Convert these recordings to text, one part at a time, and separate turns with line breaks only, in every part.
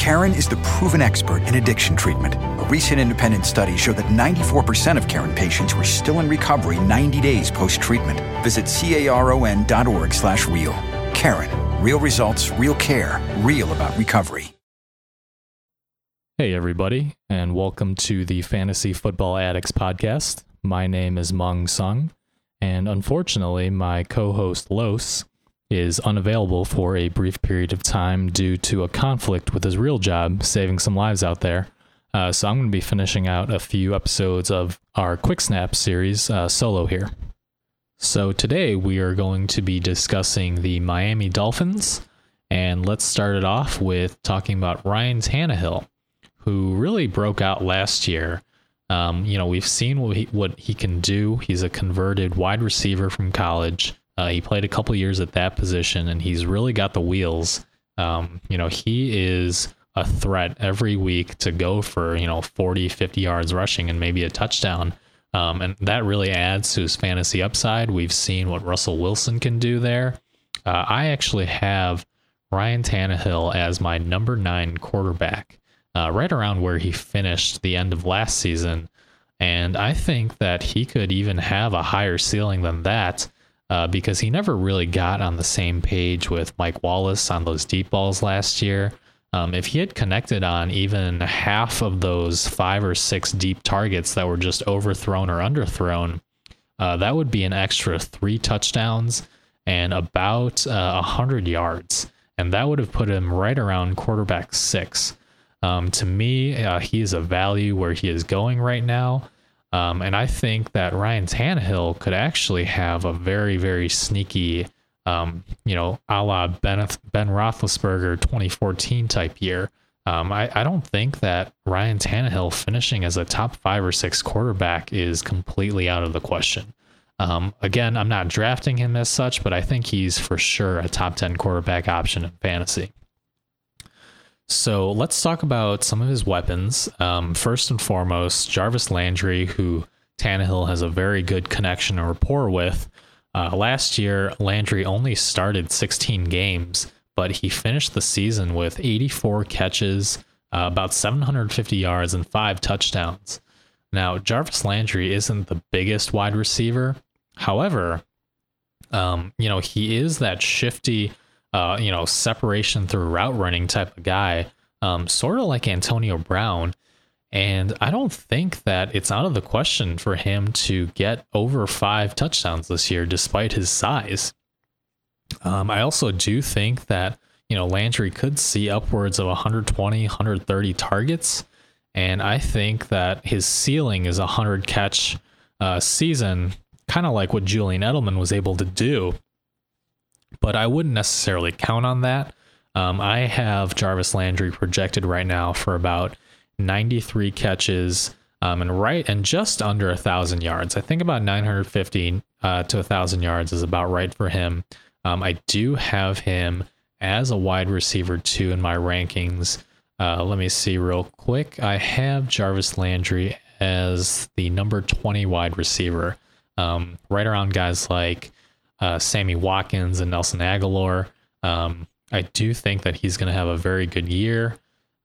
Caron is the proven expert in addiction treatment. A recent independent study showed that 94% of Caron patients were still in recovery 90 days post-treatment. Visit caron.org slash real. Caron, real results, real care, real about recovery.
Hey, everybody, and welcome to the Fantasy Football Addicts podcast. My name is Meng Sung, and unfortunately, my co host Los is unavailable for a brief period of time due to a conflict with his real job, saving some lives out there. Uh, so I'm going to be finishing out a few episodes of our Quick Snap series uh, solo here. So today we are going to be discussing the Miami Dolphins, and let's start it off with talking about Ryan Tannehill who really broke out last year. Um, you know, we've seen what he, what he can do. He's a converted wide receiver from college. Uh, he played a couple years at that position, and he's really got the wheels. Um, you know, he is a threat every week to go for, you know, 40, 50 yards rushing and maybe a touchdown. Um, and that really adds to his fantasy upside. We've seen what Russell Wilson can do there. Uh, I actually have Ryan Tannehill as my number nine quarterback uh, right around where he finished the end of last season. And I think that he could even have a higher ceiling than that uh, because he never really got on the same page with Mike Wallace on those deep balls last year. Um, if he had connected on even half of those five or six deep targets that were just overthrown or underthrown, uh, that would be an extra three touchdowns and about uh, a uh, hundred yards, and that would have put him right around quarterback six. Um, to me, uh, he is a value where he is going right now. Um, and I think that Ryan Tannehill could actually have a very, very sneaky, um, you know, a la Ben, ben Roethlisberger 2014 type year. Um, I, I don't think that Ryan Tannehill finishing as a top five or six quarterback is completely out of the question. Um, again, I'm not drafting him as such, but I think he's for sure a top 10 quarterback option in fantasy. So let's talk about some of his weapons. Um, first and foremost, Jarvis Landry, who Tannehill has a very good connection and rapport with. Uh, last year, Landry only started 16 games, but he finished the season with 84 catches, uh, about 750 yards, and five touchdowns. Now, Jarvis Landry isn't the biggest wide receiver. However, um, you know, he is that shifty uh, you know, separation through route running type of guy, um, sort of like Antonio Brown. And I don't think that it's out of the question for him to get over five touchdowns this year, despite his size. Um, I also do think that, you know, Landry could see upwards of 120, 130 targets. And I think that his ceiling is a 100 catch uh, season, kind of like what Julian Edelman was able to do but I wouldn't necessarily count on that. Um, I have Jarvis Landry projected right now for about 93 catches um, and right and just under a thousand yards. I think about 950 uh, to a thousand yards is about right for him. Um, I do have him as a wide receiver two in my rankings. Uh, let me see real quick. I have Jarvis Landry as the number 20 wide receiver, um, right around guys like uh, Sammy Watkins and Nelson Agholor. Um, I do think that he's going to have a very good year.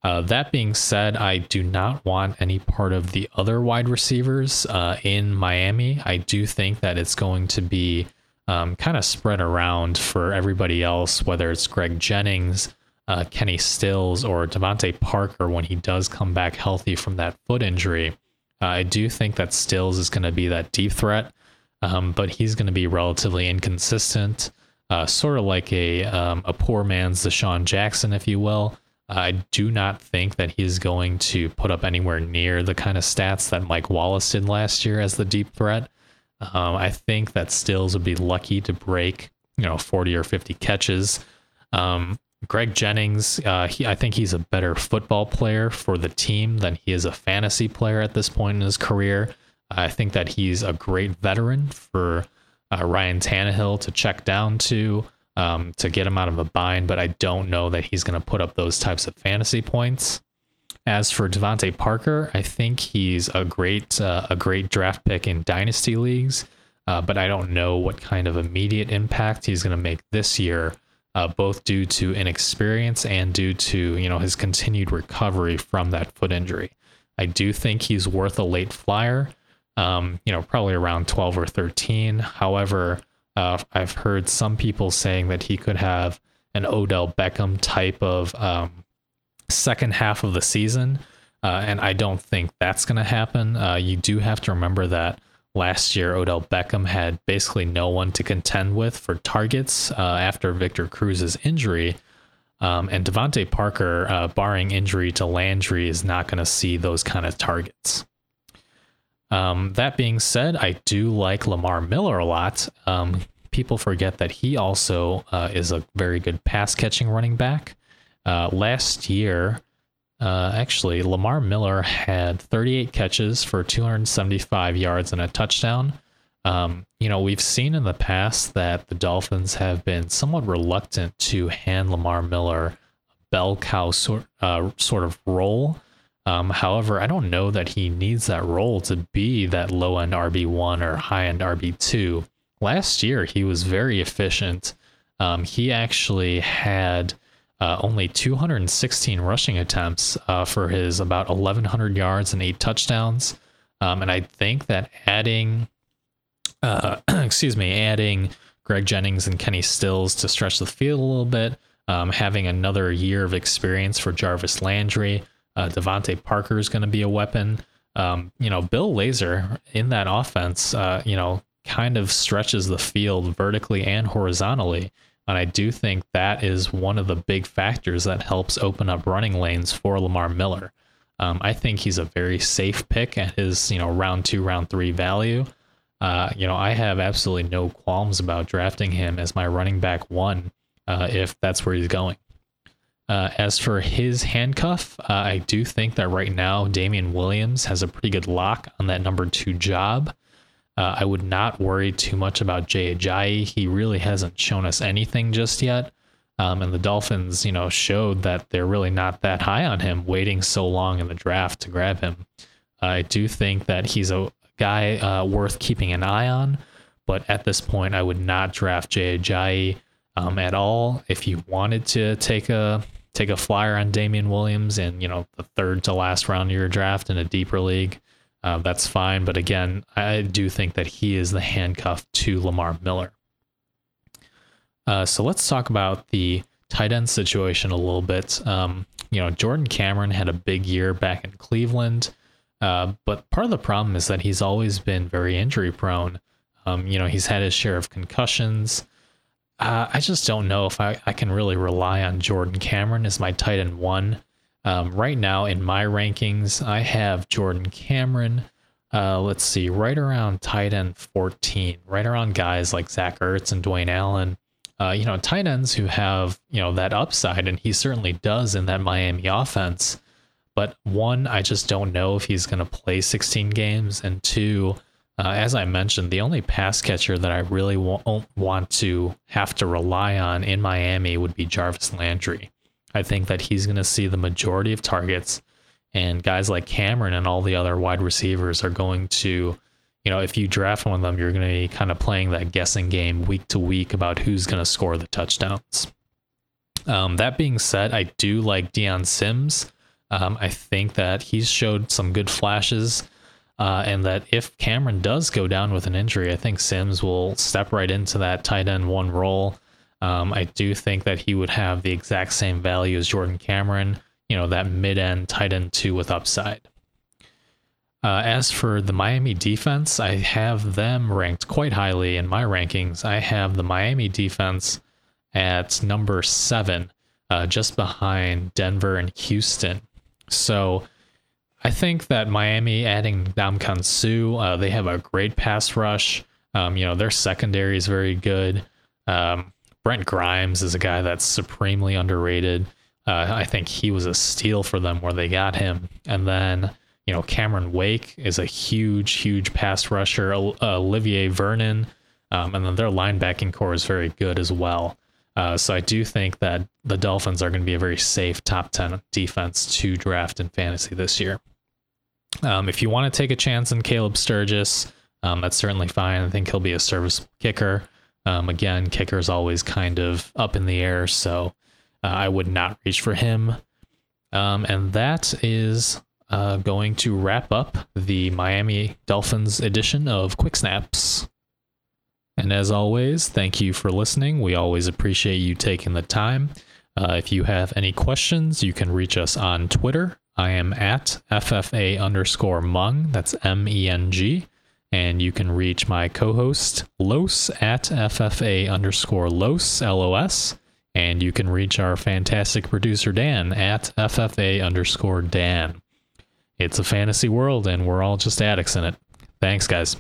Uh, that being said, I do not want any part of the other wide receivers uh, in Miami. I do think that it's going to be um, kind of spread around for everybody else, whether it's Greg Jennings, uh, Kenny Stills, or DeVante Parker when he does come back healthy from that foot injury. I do think that Stills is going to be that deep threat um, but he's going to be relatively inconsistent, uh, sort of like a um, a poor man's DeSean Jackson, if you will. I do not think that he's going to put up anywhere near the kind of stats that Mike Wallace did last year as the deep threat. Um, I think that Stills would be lucky to break, you know, 40 or 50 catches. Um, Greg Jennings, uh, he, I think he's a better football player for the team than he is a fantasy player at this point in his career. I think that he's a great veteran for uh, Ryan Tannehill to check down to um, to get him out of a bind, but I don't know that he's going to put up those types of fantasy points. As for DeVante Parker, I think he's a great uh, a great draft pick in dynasty leagues, uh, but I don't know what kind of immediate impact he's going to make this year. uh, both due to inexperience and due to you know his continued recovery from that foot injury. I do think he's worth a late flyer, um, you know, probably around 12 or 13. However, uh, I've heard some people saying that he could have an Odell Beckham type of um, second half of the season. Uh, and I don't think that's going to happen. Uh, you do have to remember that last year, Odell Beckham had basically no one to contend with for targets uh, after Victor Cruz's injury. Um, and DeVante Parker, uh, barring injury to Landry, is not going to see those kind of targets. Um, that being said, I do like Lamar Miller a lot. Um, people forget that he also uh, is a very good pass catching running back. Uh, last year, uh, actually, Lamar Miller had 38 catches for 275 yards and a touchdown. Um, you know, we've seen in the past that the Dolphins have been somewhat reluctant to hand Lamar Miller a bell cow sort, uh, sort of role. Um, however, I don't know that he needs that role to be that low end RB1 or high end RB2. Last year, he was very efficient. Um, he actually had uh, only 216 rushing attempts uh, for his about 1,100 yards and eight touchdowns. Um, and I think that adding uh, excuse me, adding Greg Jennings and Kenny Stills to stretch the field a little bit, um, having another year of experience for Jarvis Landry. Uh, DeVante Parker is going to be a weapon. Um, you know, Bill Lazor in that offense, uh, you know, kind of stretches the field vertically and horizontally. And I do think that is one of the big factors that helps open up running lanes for Lamar Miller. Um, I think he's a very safe pick at his, you know, round two, round three value. Uh, you know, I have absolutely no qualms about drafting him as my running back one uh, if that's where he's going. Uh, as for his handcuff, uh, I do think that right now Damien Williams has a pretty good lock on that number two job. Uh, I would not worry too much about Jay Ajayi. He really hasn't shown us anything just yet. Um, and the Dolphins, you know, showed that they're really not that high on him, waiting so long in the draft to grab him. I do think that he's a, guy uh, worth keeping an eye on. But at this point, I would not draft Jay Ajayi um, at all. If you wanted to take a take a flyer on Damien Williams and you know the third to last round of your draft in a deeper league, uh, that's fine. But again, I do think that he is the handcuff to Lamar Miller. Uh, so let's talk about the tight end situation a little bit. Um, you know, Jordan Cameron had a big year back in Cleveland. Uh, but part of the problem is that he's always been very injury prone. Um, you know, he's had his share of concussions. Uh, I just don't know if I, I can really rely on Jordan Cameron as my tight end one. Um, right now in my rankings, I have Jordan Cameron. Uh, let's see, right around tight end 14, right around guys like Zach Ertz and Dwayne Allen. Uh, you know, tight ends who have, you know, that upside, and he certainly does in that Miami offense. But one, I just don't know if he's going to play 16 games. And two, uh, as I mentioned, the only pass catcher that I really won't want to have to rely on in Miami would be Jarvis Landry. I think that he's going to see the majority of targets, and guys like Cameron and all the other wide receivers are going to, you know, if you draft one of them, you're going to be kind of playing that guessing game week to week about who's going to score the touchdowns. Um, that being said, I do like Dion Sims. Um, I think that he's showed some good flashes, uh, and that if Cameron does go down with an injury, I think Sims will step right into that tight end one role. Um, I do think that he would have the exact same value as Jordan Cameron, you know, that mid end tight end two with upside. Uh, as for the Miami defense, I have them ranked quite highly in my rankings. I have the Miami defense at number seven, uh, just behind Denver and Houston. So I think that Miami adding Ndamukong Suh, uh, they have a great pass rush. Um, you know, their secondary is very good. Um, Brent Grimes is a guy that's supremely underrated. Uh, I think he was a steal for them where they got him. And then, you know, Cameron Wake is a huge, huge pass rusher. Uh, Olivier Vernon, um, and then their linebacking core is very good as well. Uh, so I do think that the Dolphins are going to be a very safe top 10 defense to draft in fantasy this year. Um, if you want to take a chance on Caleb Sturgis, um, that's certainly fine. I think he'll be a service kicker. Um, again, kicker's always kind of up in the air, so uh, I would not reach for him. Um, and that is uh, going to wrap up the Miami Dolphins edition of Quick Snaps. And as always, thank you for listening. We always appreciate you taking the time. Uh, if you have any questions, you can reach us on Twitter. I am at FFA underscore Meng. That's M E N G. And you can reach my co host, Los, at FFA underscore Los, L O S. And you can reach our fantastic producer, Dan, at FFA underscore Dan. It's a fantasy world, and we're all just addicts in it. Thanks, guys.